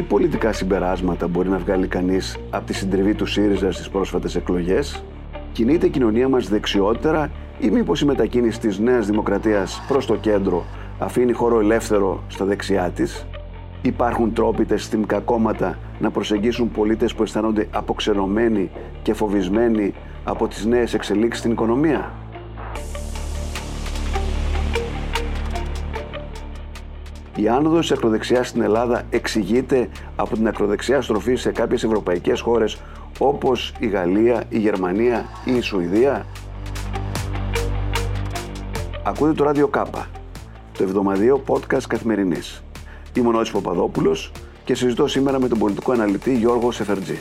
τι πολιτικά συμπεράσματα μπορεί να βγάλει κανείς από τη συντριβή του ΣΥΡΙΖΑ στις πρόσφατες εκλογές, κινείται η κοινωνία μας δεξιότερα ή μήπως η μετακίνηση της Νέας Δημοκρατίας προς το κέντρο αφήνει χώρο ελεύθερο στα δεξιά της, υπάρχουν τρόποι τα συστημικά κόμματα να προσεγγίσουν πολίτες που αισθάνονται αποξενωμένοι και φοβισμένοι από τις νέες εξελίξεις στην οικονομία; Η άνοδος της ακροδεξιάς στην Ελλάδα εξηγείται από την ακροδεξιά στροφή σε κάποιες ευρωπαϊκές χώρες όπως η Γαλλία, η Γερμανία ή η Σουηδία. Ακούτε το ράδιο Κάπα, το εβδομαδιαίο podcast καθημερινής. Είμαι ο Νότης Παπαδόπουλος και συζητώ σήμερα με τον πολιτικό αναλυτή Γιώργο Σεφερτζή.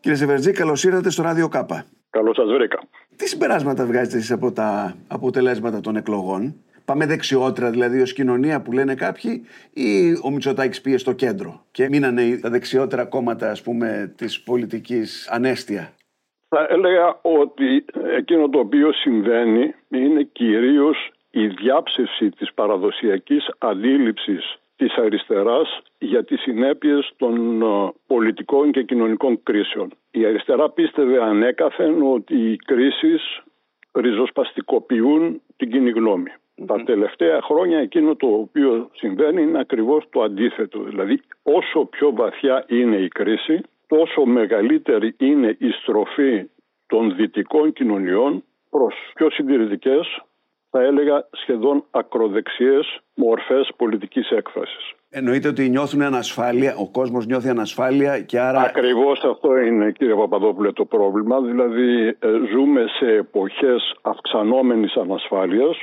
Κύριε Σεφερτζή, καλώς ήρθατε στο ράδιο Κάπα. Καλώς σας βρήκα. Τι συμπεράσματα βγάζετε εσείς από τα αποτελέσματα των εκλογών; Πάμε δεξιότερα δηλαδή ως κοινωνία που λένε κάποιοι ή ο Μητσοτάκης πήγε στο κέντρο και μείνανε τα δεξιότερα κόμματα ας πούμε της πολιτικής ανέστια. Θα έλεγα ότι εκείνο το οποίο συμβαίνει είναι κυρίως η διάψευση της παραδοσιακής αντίληψης της αριστεράς για τις συνέπειες των ε, πολιτικών και κοινωνικών κρίσεων. Η αριστερά πίστευε ανέκαθεν ότι οι κρίσεις ριζοσπαστικοποιούν την κοινή γνώμη. Τα τελευταία χρόνια εκείνο το οποίο συμβαίνει είναι ακριβώς το αντίθετο. Δηλαδή όσο πιο βαθιά είναι η κρίση τόσο μεγαλύτερη είναι η στροφή των δυτικών κοινωνιών προς πιο συντηρητικές θα έλεγα σχεδόν ακροδεξιές μορφές πολιτικής έκφρασης. Εννοείται ότι νιώθουν ανασφάλεια, ο κόσμος νιώθει ανασφάλεια και άρα... Ακριβώς αυτό είναι κύριε Παπαδόπουλε το πρόβλημα, δηλαδή ε, ζούμε σε εποχές αυξανόμενης ανασφάλειας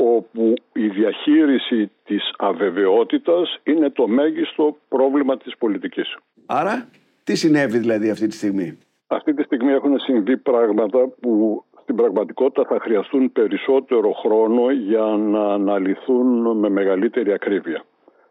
όπου η διαχείριση της αβεβαιότητας είναι το μέγιστο πρόβλημα της πολιτικής. Άρα, τι συνέβη δηλαδή αυτή τη στιγμή; Αυτή τη στιγμή έχουν συμβεί πράγματα που στην πραγματικότητα θα χρειαστούν περισσότερο χρόνο για να αναλυθούν με μεγαλύτερη ακρίβεια.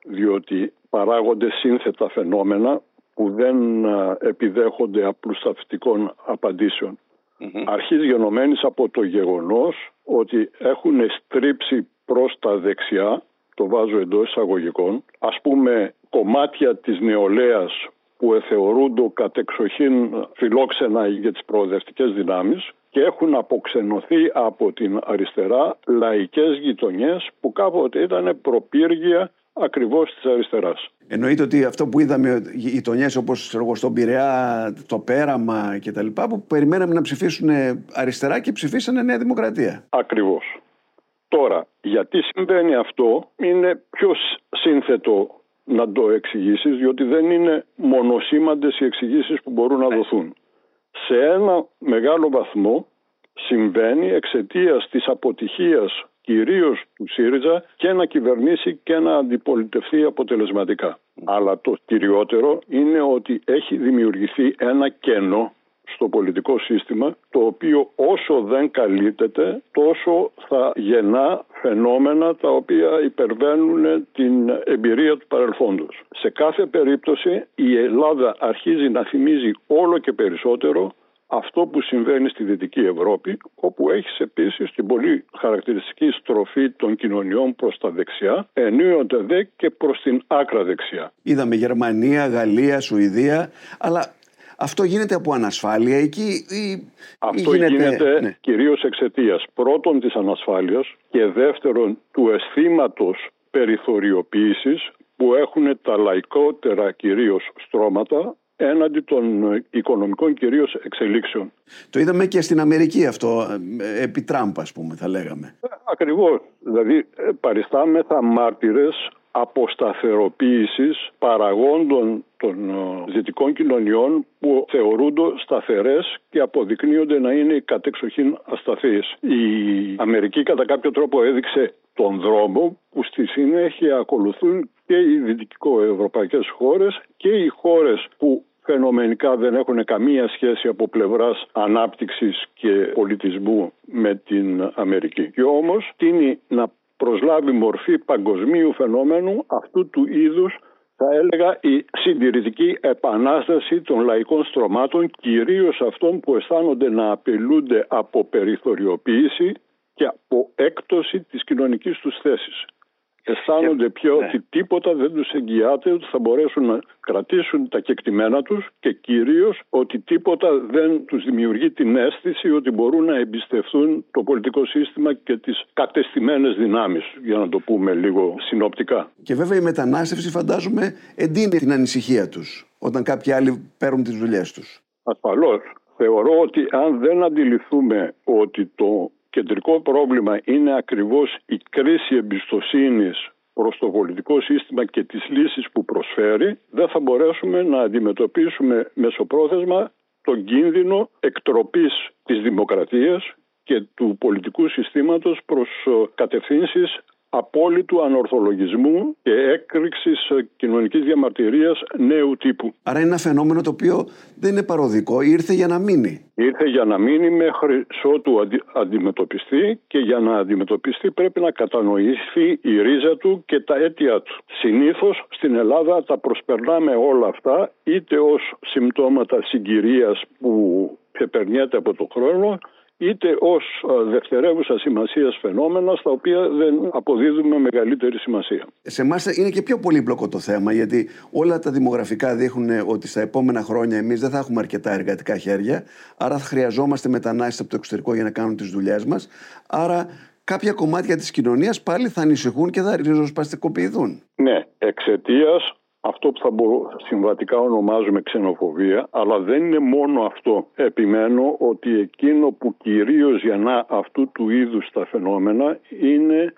Διότι παράγονται σύνθετα φαινόμενα που δεν επιδέχονται απλουσταυτικών απαντήσεων. Mm-hmm. Αρχής γενομένης από το γεγονός ότι έχουν στρίψει προς τα δεξιά, το βάζω εντός εισαγωγικών, ας πούμε κομμάτια της νεολαίας που εθεωρούνται κατεξοχήν φιλόξενα για τις προοδευτικές δυνάμεις και έχουν αποξενωθεί από την αριστερά λαϊκές γειτονιές που κάποτε ήταν προπύργια ακριβώς της αριστεράς. Εννοείται ότι αυτό που είδαμε οι γειτονιές όπως στον Πειραιά, το Πέραμα κτλ. που περιμέναμε να ψηφίσουν αριστερά και ψηφίσανε Νέα Δημοκρατία. Ακριβώς. Τώρα, γιατί συμβαίνει αυτό είναι πιο σύνθετο να το εξηγήσεις, διότι δεν είναι μονοσήμαντες οι εξηγήσεις που μπορούν να δοθούν. Σε ένα μεγάλο βαθμό συμβαίνει εξαιτίας της αποτυχίας κυρίως του ΣΥΡΙΖΑ και να κυβερνήσει και να αντιπολιτευτεί αποτελεσματικά. Αλλά το κυριότερο είναι ότι έχει δημιουργηθεί ένα κενό στο πολιτικό σύστημα το οποίο όσο δεν καλύπτεται τόσο θα γεννά φαινόμενα τα οποία υπερβαίνουν την εμπειρία του παρελθόντος. Σε κάθε περίπτωση η Ελλάδα αρχίζει να θυμίζει όλο και περισσότερο αυτό που συμβαίνει στη Δυτική Ευρώπη, όπου έχεις επίσης την πολύ χαρακτηριστική στροφή των κοινωνιών προς τα δεξιά, ενίοτε δε και προς την άκρα δεξιά. Είδαμε Γερμανία, Γαλλία, Σουηδία, αλλά αυτό γίνεται από ανασφάλεια εκεί ή Αυτό γίνεται, γίνεται ναι. κυρίως εξαιτίας πρώτον της ανασφάλειας και δεύτερον του αισθήματος περιθωριοποίησης που έχουν τα λαϊκότερα κυρίως στρώματα έναντι των οικονομικών κυρίως εξελίξεων. Το είδαμε και στην Αμερική αυτό, ε, επί Τραμπ ας πούμε θα λέγαμε. Ε, ακριβώς, δηλαδή ε, παριστάμεθα μάρτυρες αποσταθεροποίησης παραγόντων των δυτικών κοινωνιών που θεωρούνται σταθερές και αποδεικνύονται να είναι κατεξοχήν ασταθείς. Η Αμερική κατά κάποιο τρόπο έδειξε τον δρόμο που στη συνέχεια ακολουθούν και οι δυτικοευρωπαϊκές χώρες και οι χώρες που φαινομενικά δεν έχουν καμία σχέση από πλευράς ανάπτυξης και πολιτισμού με την Αμερική. Και όμως τίνει να προσλάβει μορφή παγκοσμίου φαινόμενου αυτού του είδους θα έλεγα η συντηρητική επανάσταση των λαϊκών στρωμάτων κυρίως αυτών που αισθάνονται να απειλούνται από περιθωριοποίηση και από έκπτωση της κοινωνικής τους θέσης. Αισθάνονται πια ναι. ότι τίποτα δεν τους εγγυάται ότι θα μπορέσουν να κρατήσουν τα κεκτημένα τους και κυρίως ότι τίποτα δεν τους δημιουργεί την αίσθηση ότι μπορούν να εμπιστευτούν το πολιτικό σύστημα και τις κατεστημένες δυνάμεις για να το πούμε λίγο συνοπτικά. Και βέβαια η μετανάστευση φαντάζομαι εντείνει την ανησυχία τους όταν κάποιοι άλλοι παίρνουν τις δουλειές τους. Ασφαλώς. Θεωρώ ότι αν δεν αντιληφθούμε ότι το κεντρικό πρόβλημα είναι ακριβώς η κρίση εμπιστοσύνης προς το πολιτικό σύστημα και τις λύσεις που προσφέρει, δεν θα μπορέσουμε να αντιμετωπίσουμε μεσοπρόθεσμα τον κίνδυνο εκτροπής της δημοκρατίας και του πολιτικού συστήματος προς ε, κατευθύνσεις απόλυτου ανορθολογισμού και έκρηξης κοινωνικής διαμαρτυρίας νέου τύπου. Άρα είναι ένα φαινόμενο το οποίο δεν είναι παροδικό, ήρθε για να μείνει. Ήρθε για να μείνει μέχρι ότου αντιμετωπιστεί και για να αντιμετωπιστεί πρέπει να κατανοήσει η ρίζα του και τα αίτια του. Συνήθως στην Ελλάδα τα προσπερνάμε όλα αυτά είτε ως συμπτώματα συγκυρίας που ξεπερνιέται από το χρόνο είτε ως ε, δευτερεύουσα σημασίας φαινόμενα στα οποία δεν αποδίδουμε μεγαλύτερη σημασία. Σε εμάς είναι και πιο πολύπλοκο το θέμα γιατί όλα τα δημογραφικά δείχνουν ότι στα επόμενα χρόνια εμείς δεν θα έχουμε αρκετά εργατικά χέρια άρα θα χρειαζόμαστε μετανάστες από το εξωτερικό για να κάνουν τις δουλειές μας άρα κάποια κομμάτια της κοινωνίας πάλι θα ανησυχούν και θα ριζοσπαστικοποιηθούν. Ναι, εξαιτίας αυτό που θα μπορούμε συμβατικά ονομάζουμε ξενοφοβία, αλλά δεν είναι μόνο αυτό. Επιμένω ότι εκείνο που κυρίως γεννά αυτού του είδους τα φαινόμενα είναι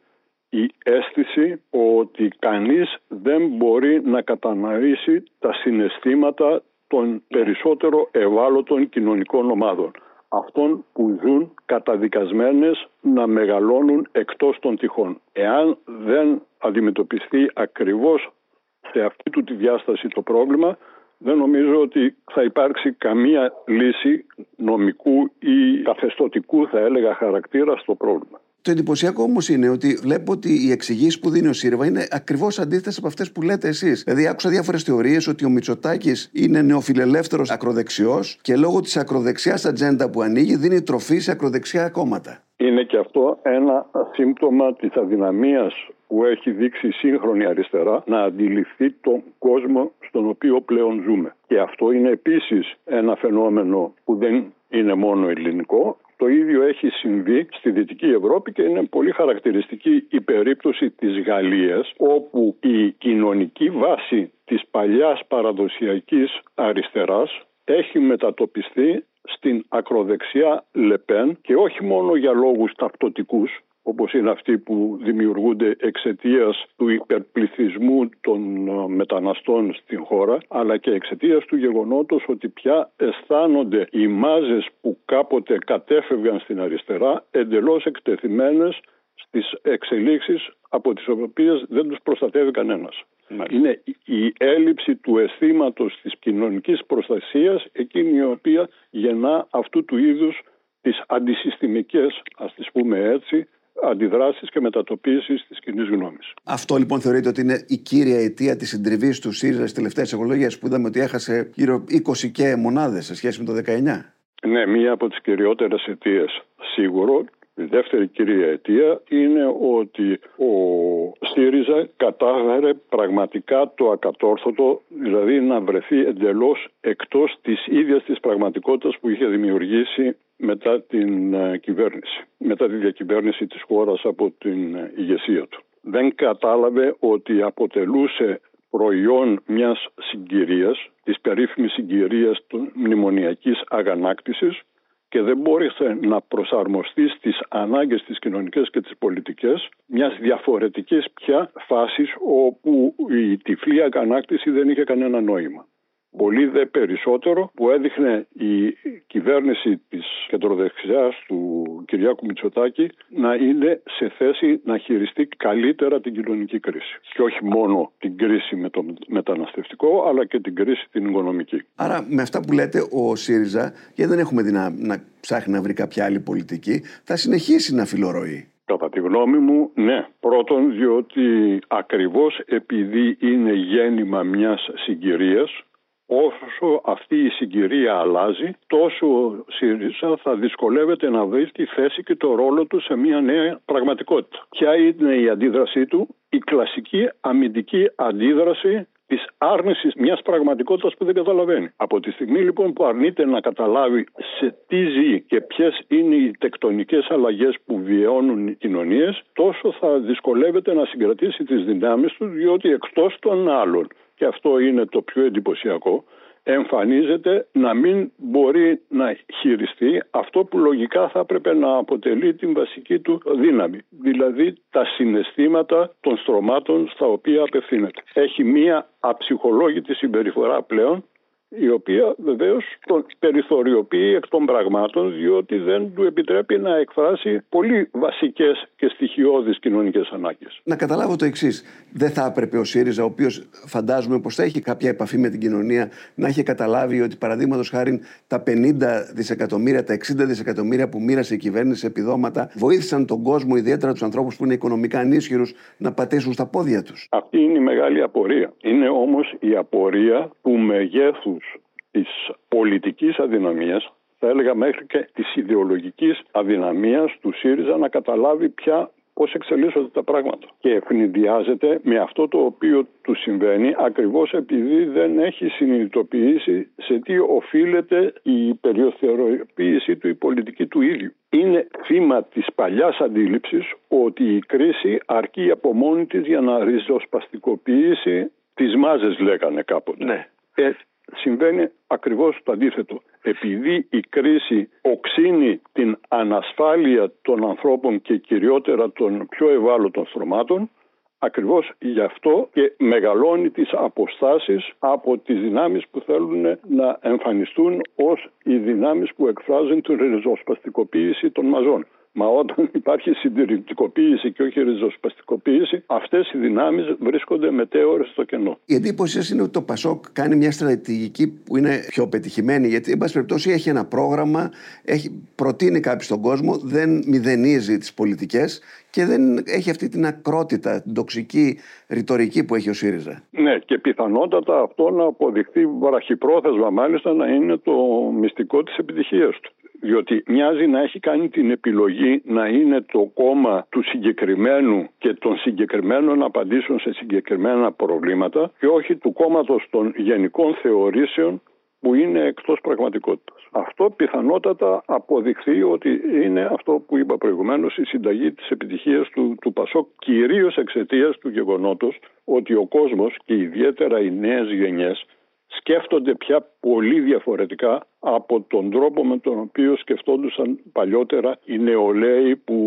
η αίσθηση ότι κανείς δεν μπορεί να κατανοήσει τα συναισθήματα των περισσότερο ευάλωτων κοινωνικών ομάδων. Αυτών που ζουν καταδικασμένες να μεγαλώνουν εκτός των τυχών. Εάν δεν αντιμετωπιστεί ακριβώς σε αυτή του τη διάσταση το πρόβλημα δεν νομίζω ότι θα υπάρξει καμία λύση νομικού ή καθεστωτικού θα έλεγα χαρακτήρα στο πρόβλημα. Το εντυπωσιακό όμως είναι ότι βλέπω ότι οι εξηγήσεις που δίνει ο ΣΥΡΒΑ είναι ακριβώς αντίθετες από αυτές που λέτε εσείς. Δηλαδή, άκουσα διάφορες θεωρίες ότι ο Μητσοτάκης είναι νεοφιλελεύθερος ακροδεξιός και λόγω της ακροδεξιάς ατζέντα που ανοίγει δίνει τροφή σε ακροδεξιά κόμματα. Είναι και αυτό ένα σύμπτωμα της αδυναμίας που έχει δείξει η σύγχρονη αριστερά να αντιληφθεί τον κόσμο στον οποίο πλέον ζούμε. Και αυτό είναι επίσης ένα φαινόμενο που δεν είναι μόνο ελληνικό. Το ίδιο έχει συμβεί στη Δυτική Ευρώπη και είναι πολύ χαρακτηριστική η περίπτωση της Γαλλίας όπου η κοινωνική βάση της παλιάς παραδοσιακής αριστεράς έχει μετατοπιστεί στην ακροδεξιά Λεπέν και όχι μόνο για λόγους ταυτοτικούς όπως είναι αυτοί που δημιουργούνται εξαιτίας του υπερπληθυσμού των ε, μεταναστών στην χώρα, αλλά και εξαιτίας του γεγονότος ότι πια αισθάνονται οι μάζες που κάποτε κατέφευγαν στην αριστερά εντελώς εκτεθειμένες στις εξελίξεις από τις οποίες δεν τους προστατεύει κανένας. Είναι η έλλειψη του αισθήματος της κοινωνικής προστασίας εκείνη η οποία γεννά αυτού του είδους τις αντισυστημικές, ας τις πούμε έτσι, αντιδράσεις και μετατοπίσεις της κοινής γνώμης. Αυτό λοιπόν θεωρείτε ότι είναι η κύρια αιτία της συντριβής του ΣΥΡΙΖΑ στις τελευταίες εκλογές που είδαμε ότι έχασε γύρω 20 και μονάδες σε σχέση με το 19. Ναι, μία από τις κυριότερες αιτίες σίγουρο. Η δεύτερη κυρία αιτία είναι ότι ο ΣΥΡΙΖΑ κατάφερε πραγματικά το ακατόρθωτο, δηλαδή να βρεθεί εντελώς εκτός της ίδιας της πραγματικότητας που είχε δημιουργήσει μετά την ε, κυβέρνηση, μετά τη διακυβέρνηση της χώρας από την ε, ηγεσία του. Δεν κατάλαβε ότι αποτελούσε προϊόν μιας συγκυρίας, της περίφημης συγκυρίας του μνημονιακής αγανάκτησης και δεν μπόρεσε να προσαρμοστεί στις ανάγκες της κοινωνικές και της πολιτικές μιας διαφορετικής πια φάσης όπου η τυφλή αγανάκτηση δεν είχε κανένα νόημα πολύ δε περισσότερο που έδειχνε η κυβέρνηση της κεντροδεξιάς του Κυριάκου Μητσοτάκη να είναι σε θέση να χειριστεί καλύτερα την κοινωνική κρίση. Και όχι μόνο την κρίση με το μεταναστευτικό, αλλά και την κρίση την οικονομική. Άρα με αυτά που λέτε ο ΣΥΡΙΖΑ, γιατί δεν έχουμε δει να, να ψάχνει να βρει κάποια άλλη πολιτική, θα συνεχίσει να φιλορροεί; Κατά τη γνώμη μου, ναι. Πρώτον, διότι ακριβώς επειδή είναι γέννημα μιας συγκυρίας, όσο αυτή η συγκυρία αλλάζει, τόσο ο ΣΥΡΙΖΑ θα δυσκολεύεται να βρει τη θέση και το ρόλο του σε μια νέα πραγματικότητα. Ποια είναι η αντίδρασή του, η κλασική αμυντική αντίδραση της άρνησης μιας πραγματικότητας που δεν καταλαβαίνει. Από τη στιγμή λοιπόν που αρνείται να καταλάβει σε τι ζει και ποιες είναι οι τεκτονικές αλλαγές που βιώνουν οι κοινωνίες, τόσο θα δυσκολεύεται να συγκρατήσει τις δυνάμεις του, διότι εκτός των άλλων, και αυτό είναι το πιο εντυπωσιακό, εμφανίζεται να μην μπορεί να χειριστεί αυτό που λογικά θα έπρεπε να αποτελεί την βασική του δύναμη, δηλαδή τα συναισθήματα των στρωμάτων στα οποία απευθύνεται. Έχει μία αψυχολόγητη συμπεριφορά πλέον η οποία βεβαίως τον περιθωριοποιεί εκ των πραγμάτων διότι δεν του επιτρέπει να εκφράσει πολύ βασικές και στοιχειώδεις κοινωνικές ανάγκες. Να καταλάβω το εξής. Δεν θα έπρεπε ο ΣΥΡΙΖΑ, ο οποίος φαντάζομαι πως θα έχει κάποια επαφή με την κοινωνία, να έχει καταλάβει ότι παραδείγματος χάρη τα 50 δισεκατομμύρια, τα 60 δισεκατομμύρια που μοίρασε η κυβέρνηση επιδόματα βοήθησαν τον κόσμο, ιδιαίτερα τους ανθρώπους που είναι οικονομικά ανίσχυρους, να πατήσουν στα πόδια τους. Αυτή είναι η μεγάλη απορία. Είναι όμως η απορία του μεγέθους της πολιτικής αδυναμίας θα έλεγα μέχρι και της ιδεολογικής αδυναμίας του ΣΥΡΙΖΑ να καταλάβει πια πώς εξελίσσονται τα πράγματα. Και ευνηδιάζεται με αυτό το οποίο του συμβαίνει ακριβώς επειδή δεν έχει συνειδητοποιήσει σε τι οφείλεται η περιοθεροποίηση του, η πολιτική του ίδιου. Είναι θύμα της παλιάς αντίληψης ότι η κρίση αρκεί από μόνη της για να ριζοσπαστικοποιήσει τις μάζες λέγανε κάποτε. Ναι. Ε, συμβαίνει ακριβώς το αντίθετο. Επειδή η κρίση οξύνει την ανασφάλεια των ανθρώπων και κυριότερα των πιο ευάλωτων στρωμάτων, ακριβώς γι' αυτό και μεγαλώνει τις αποστάσεις από τις δυνάμεις που θέλουν να εμφανιστούν ως οι δυνάμεις που εκφράζουν την ριζοσπαστικοποίηση των μαζών. Μα όταν υπάρχει συντηρητικοποίηση και όχι ριζοσπαστικοποίηση, αυτές οι δυνάμεις βρίσκονται μετέωρες στο κενό. Η εντύπωση είναι ότι το Πασόκ κάνει μια στρατηγική που είναι πιο πετυχημένη, γιατί, εν πάση περιπτώσει, έχει ένα πρόγραμμα, έχει, προτείνει κάτι στον κόσμο, δεν μηδενίζει τις πολιτικές και δεν έχει αυτή την ακρότητα, την τοξική ρητορική που έχει ο ΣΥΡΙΖΑ. Ναι, και πιθανότατα αυτό να αποδειχθεί βραχυπρόθεσμα, μάλιστα να είναι το μυστικό της επιτυχίας του διότι μοιάζει να έχει κάνει την επιλογή να είναι το κόμμα του συγκεκριμένου και των συγκεκριμένων απαντήσεων σε συγκεκριμένα προβλήματα και όχι του κόμματος των γενικών θεωρήσεων που είναι εκτός πραγματικότητας. Αυτό πιθανότατα αποδειχθεί ότι είναι αυτό που είπα προηγουμένως η συνταγή της επιτυχίας του, του Πασόκ κυρίως εξαιτίας του γεγονότος ότι ο κόσμος και ιδιαίτερα οι νέες γενιές σκέφτονται πια πολύ διαφορετικά από τον τρόπο με τον οποίο σκεφτόντουσαν παλιότερα οι νεολαίοι που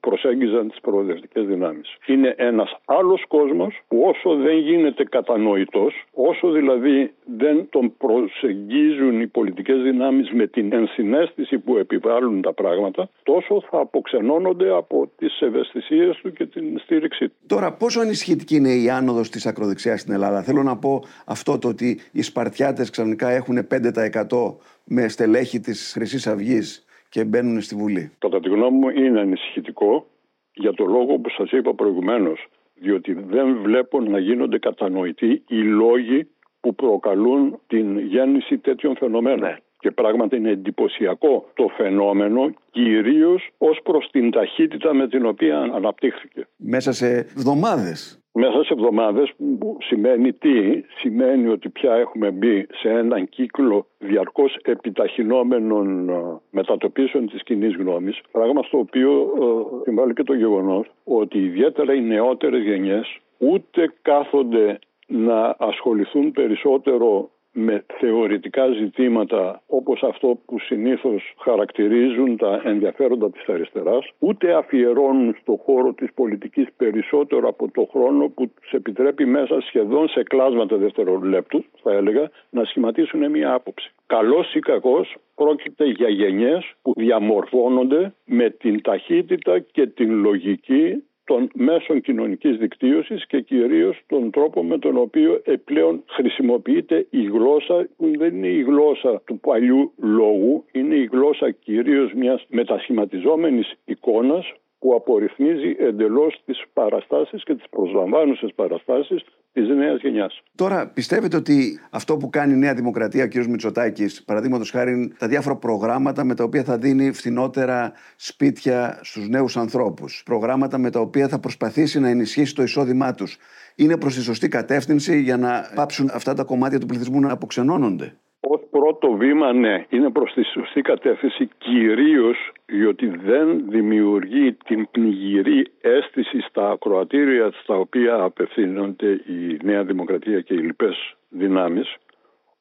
προσέγγιζαν τις προοδευτικές δυνάμεις. Είναι ένας άλλος κόσμος που όσο δεν γίνεται κατανοητός, όσο δηλαδή δεν τον προσεγγίζουν οι πολιτικές δυνάμεις με την ενσυναίσθηση που επιβάλλουν τα πράγματα, τόσο θα αποξενώνονται από τις ευαισθησίες του και την στήριξή του. Τώρα πόσο ανισχυτική είναι η άνοδος της ακροδεξιάς στην Ελλάδα; Θέλω να πω αυτό το ότι οι Σπαρτιάτες ξαφνικά έχουν 5% με στελέχη της χρυσής αυγής και μπαίνουν στη Βουλή. Κατά τη γνώμη μου είναι ανησυχητικό για το λόγο που σας είπα προηγουμένως διότι δεν βλέπω να γίνονται κατανοητοί οι λόγοι που προκαλούν την γέννηση τέτοιων φαινομένων. Ναι. Και πράγματι είναι εντυπωσιακό το φαινόμενο, κυρίως ως προς την ταχύτητα με την οποία αναπτύχθηκε. Μέσα σε εβδομάδες μέσα σε εβδομάδες που σημαίνει τι, σημαίνει ότι πια έχουμε μπει σε έναν κύκλο διαρκώς επιταχυνόμενων ε, μετατοπίσεων της κοινή γνώμης, πράγμα στο οποίο ε, συμβάλλει και το γεγονός ότι ιδιαίτερα οι νεότερες γενιές ούτε κάθονται να ασχοληθούν περισσότερο με θεωρητικά ζητήματα όπως αυτό που συνήθως χαρακτηρίζουν τα ενδιαφέροντα της αριστεράς ούτε αφιερώνουν στο χώρο της πολιτικής περισσότερο από το χρόνο που τους επιτρέπει μέσα σχεδόν σε κλάσματα δευτερολέπτου θα έλεγα να σχηματίσουν μια άποψη. Καλός ή κακός πρόκειται για γενιές που διαμορφώνονται με την ταχύτητα και την λογική των μέσων κοινωνικής δικτύωσης και κυρίως τον τρόπο με τον οποίο πλέον χρησιμοποιείται η γλώσσα που δεν είναι η γλώσσα του παλιού λόγου, είναι η γλώσσα κυρίως μιας μετασχηματιζόμενης εικόνας που απορριθμίζει εντελώς τις παραστάσεις και τις προσλαμβάνουσες παραστάσεις της νέας γενιάς. Τώρα, πιστεύετε ότι αυτό που κάνει η Νέα Δημοκρατία, ο κ. Μητσοτάκης, παραδείγματος χάρη τα διάφορα προγράμματα με τα οποία θα δίνει φθηνότερα σπίτια στους νέους ανθρώπους, προγράμματα με τα οποία θα προσπαθήσει να ενισχύσει το εισόδημά τους, είναι προς τη σωστή κατεύθυνση για να πάψουν αυτά τα κομμάτια του πληθυσμού να αποξενώνονται; Ω πρώτο βήμα, ναι, είναι προς τη σωστή κατεύθυνση, κυρίως διότι δεν δημιουργεί την πνιγυρή αίσθηση στα ακροατήρια στα οποία απευθύνονται η Νέα Δημοκρατία και οι λοιπές δυνάμεις,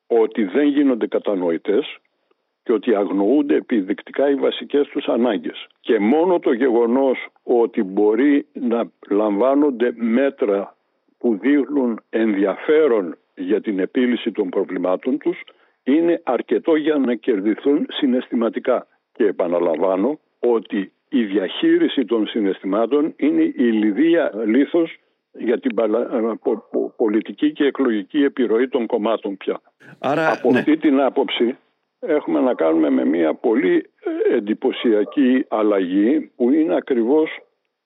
ότι δεν γίνονται κατανοητές και ότι αγνοούνται επιδεικτικά οι βασικές τους ανάγκες. Και μόνο το γεγονός ότι μπορεί να λαμβάνονται μέτρα που δείχνουν ενδιαφέρον για την επίλυση των προβλημάτων τους είναι αρκετό για να κερδιθούν συναισθηματικά. Και επαναλαμβάνω ότι η διαχείριση των συναισθημάτων είναι η λιδία λίθος για την πολιτική και εκλογική επιρροή των κομμάτων πια. Άρα, Από ναι. αυτή την άποψη έχουμε να κάνουμε με μια πολύ εντυπωσιακή αλλαγή που είναι ακριβώς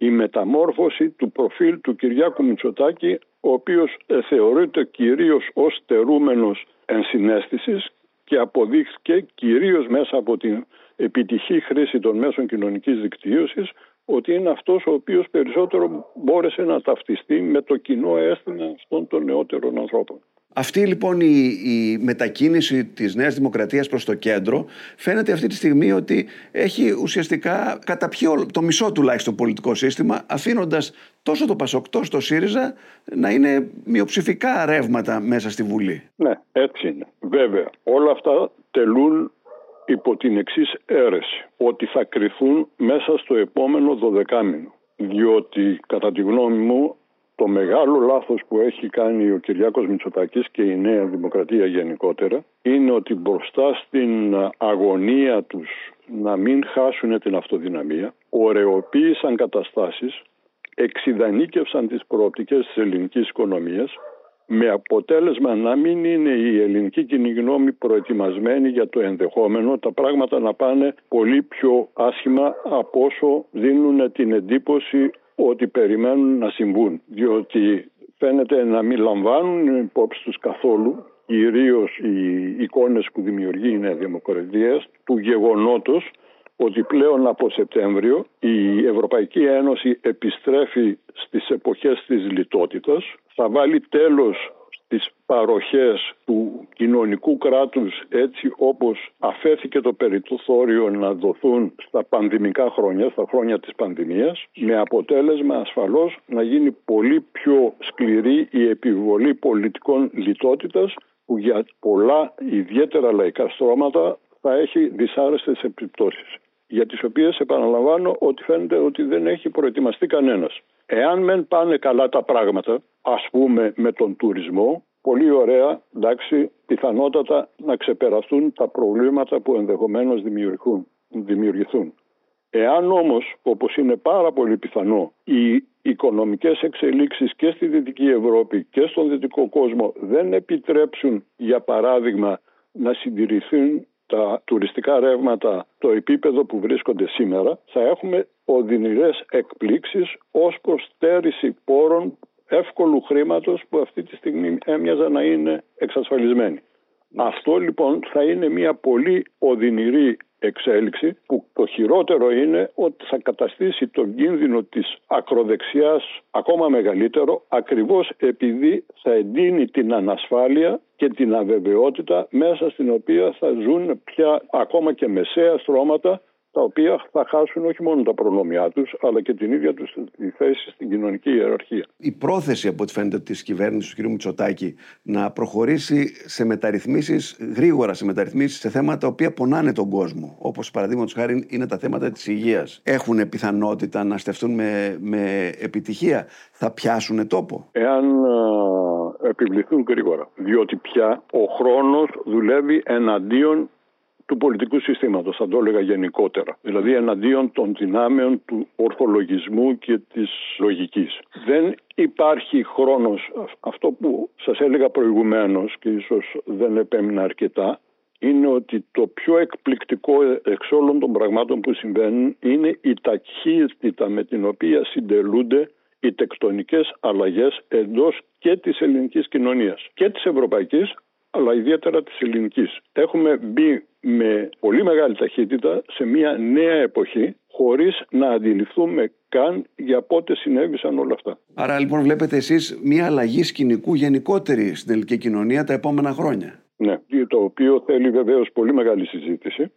η μεταμόρφωση του προφίλ του Κυριάκου Μητσοτάκη ο οποίος θεωρείται κυρίως ως τερούμενος ενσυναίσθησης και αποδείχθηκε κυρίως μέσα από την επιτυχή χρήση των μέσων κοινωνικής δικτύωσης ότι είναι αυτός ο οποίος περισσότερο μπόρεσε να ταυτιστεί με το κοινό αίσθημα αυτών των νεότερων ανθρώπων. Αυτή λοιπόν η, η μετακίνηση της Νέας Δημοκρατίας προς το κέντρο φαίνεται αυτή τη στιγμή ότι έχει ουσιαστικά καταπιεί το μισό τουλάχιστον πολιτικό σύστημα αφήνοντας τόσο το Πασοκ τόσο το ΣΥΡΙΖΑ να είναι μειοψηφικά ρεύματα μέσα στη Βουλή. Ναι, έτσι είναι. Βέβαια, όλα αυτά τελούν υπό την εξής αίρεση, ότι θα κρυθούν μέσα στο επόμενο δωδεκάμινο. Διότι, κατά τη γνώμη μου, το μεγάλο λάθος που έχει κάνει ο Κυριάκος Μητσοτάκης και η Νέα Δημοκρατία γενικότερα είναι ότι μπροστά στην αγωνία τους να μην χάσουν την αυτοδυναμία ωρεοποίησαν καταστάσεις εξειδανίκευσαν τις προοπτικές της ελληνικής οικονομίας με αποτέλεσμα να μην είναι η ελληνική κοινή γνώμη προετοιμασμένη για το ενδεχόμενο τα πράγματα να πάνε πολύ πιο άσχημα από όσο δίνουν την εντύπωση ότι περιμένουν να συμβούν. Διότι φαίνεται να μην λαμβάνουν υπόψη τους καθόλου κυρίως οι εικόνες που δημιουργεί η Νέα Δημοκρατία του γεγονότος ότι πλέον από Σεπτέμβριο η Ευρωπαϊκή Ένωση επιστρέφει στις εποχές της λιτότητας, θα βάλει τέλος στις παροχές του κοινωνικού κράτους έτσι όπως αφέθηκε το περιθώριο να δοθούν στα πανδημικά χρόνια, στα χρόνια της πανδημίας, με αποτέλεσμα ασφαλώς να γίνει πολύ πιο σκληρή η επιβολή πολιτικών λιτότητας που για πολλά ιδιαίτερα λαϊκά στρώματα θα έχει δυσάρεστες επιπτώσεις για τις οποίες επαναλαμβάνω ότι φαίνεται ότι δεν έχει προετοιμαστεί κανένας. Εάν μεν πάνε καλά τα πράγματα, ας πούμε με τον τουρισμό, πολύ ωραία, εντάξει, πιθανότατα να ξεπεραστούν τα προβλήματα που ενδεχομένως δημιουργηθούν. δημιουργηθούν. Εάν όμως, όπως είναι πάρα πολύ πιθανό, οι οικονομικές εξελίξεις και στη Δυτική Ευρώπη και στον Δυτικό κόσμο δεν επιτρέψουν, για παράδειγμα, να συντηρηθούν τα τουριστικά ρεύματα το επίπεδο που βρίσκονται σήμερα, θα έχουμε οδυνηρές εκπλήξεις ως προς στέρηση πόρων εύκολου χρήματος που αυτή τη στιγμή έμοιαζαν να είναι εξασφαλισμένοι. Αυτό λοιπόν θα είναι μια πολύ οδυνηρή εξέλιξη που το χειρότερο είναι ότι θα καταστήσει τον κίνδυνο της ακροδεξιάς ακόμα μεγαλύτερο ακριβώς επειδή θα εντείνει την ανασφάλεια και την αβεβαιότητα μέσα στην οποία θα ζουν πια ακόμα και μεσαία στρώματα τα οποία θα χάσουν όχι μόνο τα προνόμια τους αλλά και την ίδια τους τη θέση στην κοινωνική ιεραρχία. Η πρόθεση από ό,τι φαίνεται της κυβέρνησης του κ. Μητσοτάκη να προχωρήσει σε μεταρρυθμίσεις, γρήγορα σε μεταρρυθμίσεις σε θέματα τα οποία πονάνε τον κόσμο όπως παραδείγματος χάρη είναι τα θέματα της υγείας. Έχουν πιθανότητα να στεφτούν με, με επιτυχία; Θα πιάσουν τόπο; Εάν α, επιβληθούν γρήγορα. Διότι πια ο χρόνος δουλεύει εναντίον του πολιτικού συστήματος, θα το έλεγα γενικότερα. Δηλαδή εναντίον των δυνάμεων του ορθολογισμού και της λογικής. Δεν υπάρχει χρόνος, αυτό που σας έλεγα προηγουμένως και ίσως δεν επέμεινα αρκετά, είναι ότι το πιο εκπληκτικό εξ όλων των πραγμάτων που συμβαίνουν είναι η ταχύτητα με την οποία συντελούνται οι τεκτονικές αλλαγές εντός και της ελληνικής κοινωνίας και της ευρωπαϊκής αλλά ιδιαίτερα της ελληνικής. Έχουμε μπει με πολύ μεγάλη ταχύτητα σε μια νέα εποχή χωρίς να αντιληφθούμε καν για πότε συνέβησαν όλα αυτά. Άρα λοιπόν βλέπετε εσείς μια αλλαγή σκηνικού γενικότερη στην ελληνική κοινωνία τα επόμενα χρόνια. Ναι, το οποίο θέλει βεβαίως πολύ μεγάλη συζήτηση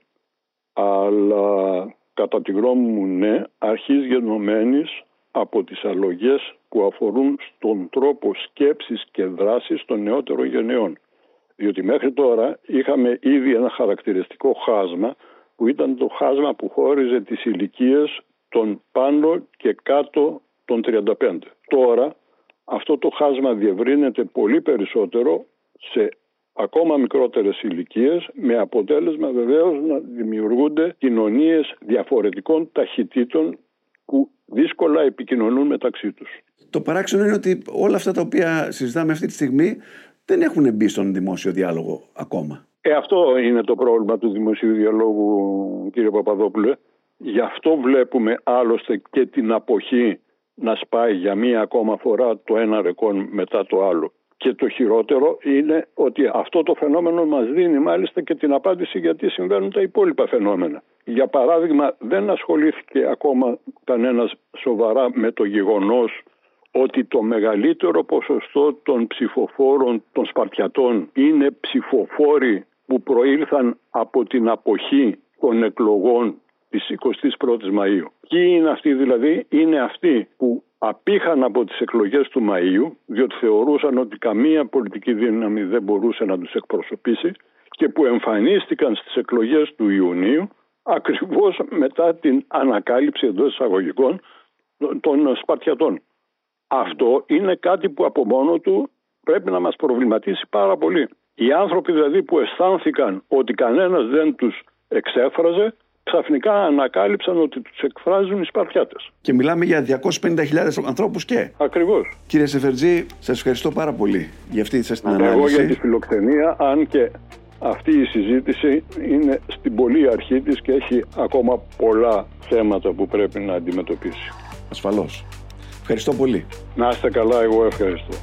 αλλά κατά τη γνώμη μου ναι, αρχής γενομένης από τις αλλογές που αφορούν στον τρόπο σκέψης και δράσης των νεότερων γενεών. Διότι μέχρι τώρα είχαμε ήδη ένα χαρακτηριστικό χάσμα που ήταν το χάσμα που χώριζε τις ηλικίες των πάνω και κάτω των 35. Τώρα αυτό το χάσμα διευρύνεται πολύ περισσότερο σε ακόμα μικρότερες ηλικίες με αποτέλεσμα βεβαίως να δημιουργούνται κοινωνίες διαφορετικών ταχυτήτων που δύσκολα επικοινωνούν μεταξύ τους. Το παράξενο είναι ότι όλα αυτά τα οποία συζητάμε αυτή τη στιγμή δεν έχουν μπει στον δημόσιο διάλογο ακόμα. Ε, αυτό είναι το πρόβλημα του δημοσίου διαλόγου κύριε Παπαδόπουλε. Γι' αυτό βλέπουμε άλλωστε και την αποχή να σπάει για μία ακόμα φορά το ένα ρεκόν μετά το άλλο. Και το χειρότερο είναι ότι αυτό το φαινόμενο μας δίνει μάλιστα και την απάντηση γιατί συμβαίνουν τα υπόλοιπα φαινόμενα. Για παράδειγμα δεν ασχολήθηκε ακόμα κανένας σοβαρά με το γεγονός ότι το μεγαλύτερο ποσοστό των ψηφοφόρων των Σπαρτιατών είναι ψηφοφόροι που προήλθαν από την αποχή των εκλογών της 21ης Μαΐου. Ποιοι είναι αυτοί δηλαδή, είναι αυτοί που απήχαν από τις εκλογές του Μαΐου διότι θεωρούσαν ότι καμία πολιτική δύναμη δεν μπορούσε να τους εκπροσωπήσει και που εμφανίστηκαν στις εκλογές του Ιουνίου ακριβώς μετά την ανακάλυψη εντός εισαγωγικών των Σπαρτιατών. Αυτό είναι κάτι που από μόνο του πρέπει να μας προβληματίσει πάρα πολύ. Οι άνθρωποι δηλαδή που αισθάνθηκαν ότι κανένας δεν τους εξέφραζε ξαφνικά ανακάλυψαν ότι τους εκφράζουν οι Σπαρτιάτες. Και μιλάμε για 250.000 ανθρώπους και. Ακριβώς. Κύριε Σεφερτζή, σας ευχαριστώ πάρα πολύ για αυτή σας την ανάλυση. Εγώ για τη φιλοκτενία, αν και αυτή η συζήτηση είναι στην πολύ αρχή της και έχει ακόμα πολλά θέματα που πρέπει να αντιμετωπίσει. Ασφαλώς. Ευχαριστώ πολύ. Να είστε καλά, εγώ ευχαριστώ.